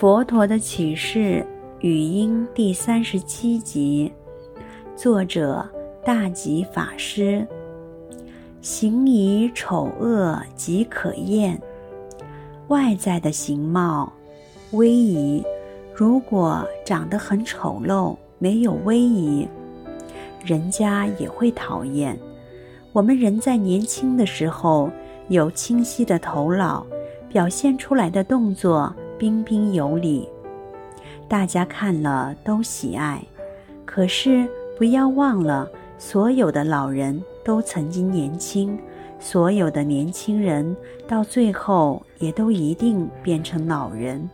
佛陀的启示语音第三十七集，作者大吉法师。形仪丑恶即可厌，外在的形貌威仪，如果长得很丑陋，没有威仪，人家也会讨厌。我们人在年轻的时候，有清晰的头脑，表现出来的动作。彬彬有礼，大家看了都喜爱。可是不要忘了，所有的老人都曾经年轻，所有的年轻人到最后也都一定变成老人。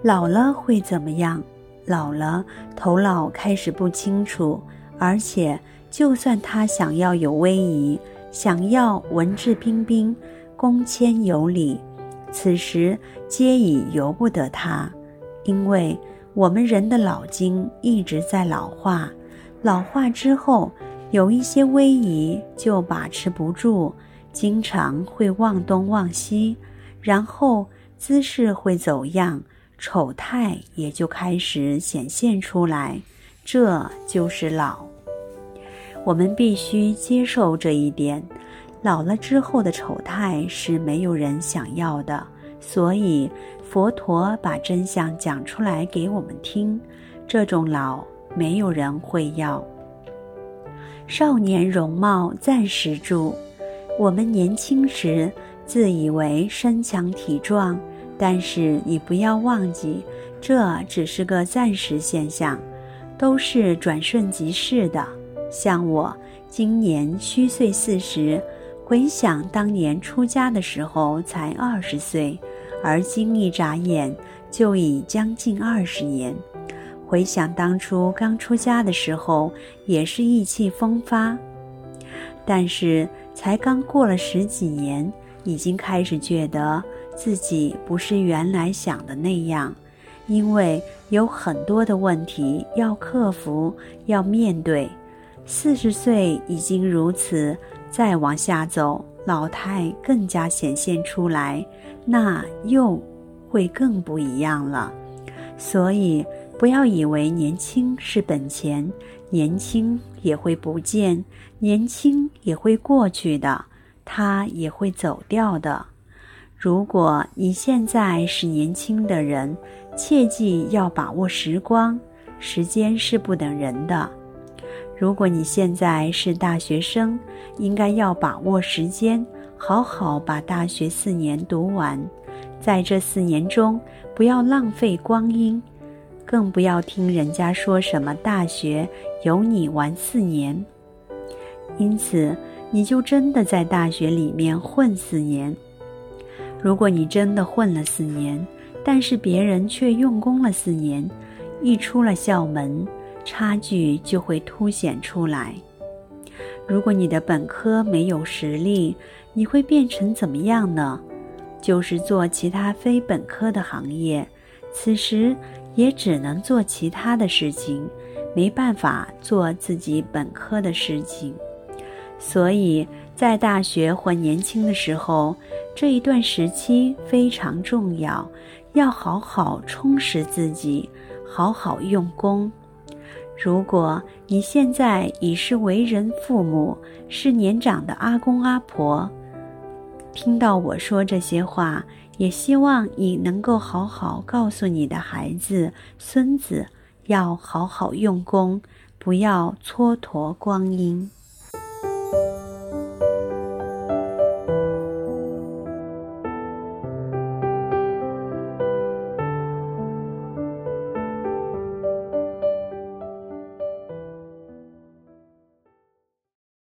老了会怎么样？老了头脑开始不清楚，而且就算他想要有威仪，想要文质彬彬、恭谦有礼。此时皆已由不得他，因为我们人的脑筋一直在老化，老化之后有一些威仪就把持不住，经常会忘东忘西，然后姿势会走样，丑态也就开始显现出来，这就是老。我们必须接受这一点。老了之后的丑态是没有人想要的，所以佛陀把真相讲出来给我们听。这种老没有人会要。少年容貌暂时住，我们年轻时自以为身强体壮，但是你不要忘记，这只是个暂时现象，都是转瞬即逝的。像我今年虚岁四十。回想当年出家的时候才二十岁，而今一眨眼就已将近二十年。回想当初刚出家的时候，也是意气风发，但是才刚过了十几年，已经开始觉得自己不是原来想的那样，因为有很多的问题要克服，要面对。四十岁已经如此。再往下走，老态更加显现出来，那又会更不一样了。所以，不要以为年轻是本钱，年轻也会不见，年轻也会过去的，它也会走掉的。如果你现在是年轻的人，切记要把握时光，时间是不等人的。如果你现在是大学生，应该要把握时间，好好把大学四年读完。在这四年中，不要浪费光阴，更不要听人家说什么大学有你玩四年。因此，你就真的在大学里面混四年。如果你真的混了四年，但是别人却用功了四年，一出了校门，差距就会凸显出来。如果你的本科没有实力，你会变成怎么样呢？就是做其他非本科的行业，此时也只能做其他的事情，没办法做自己本科的事情。所以在大学或年轻的时候，这一段时期非常重要，要好好充实自己，好好用功。如果你现在已是为人父母，是年长的阿公阿婆，听到我说这些话，也希望你能够好好告诉你的孩子、孙子，要好好用功，不要蹉跎光阴。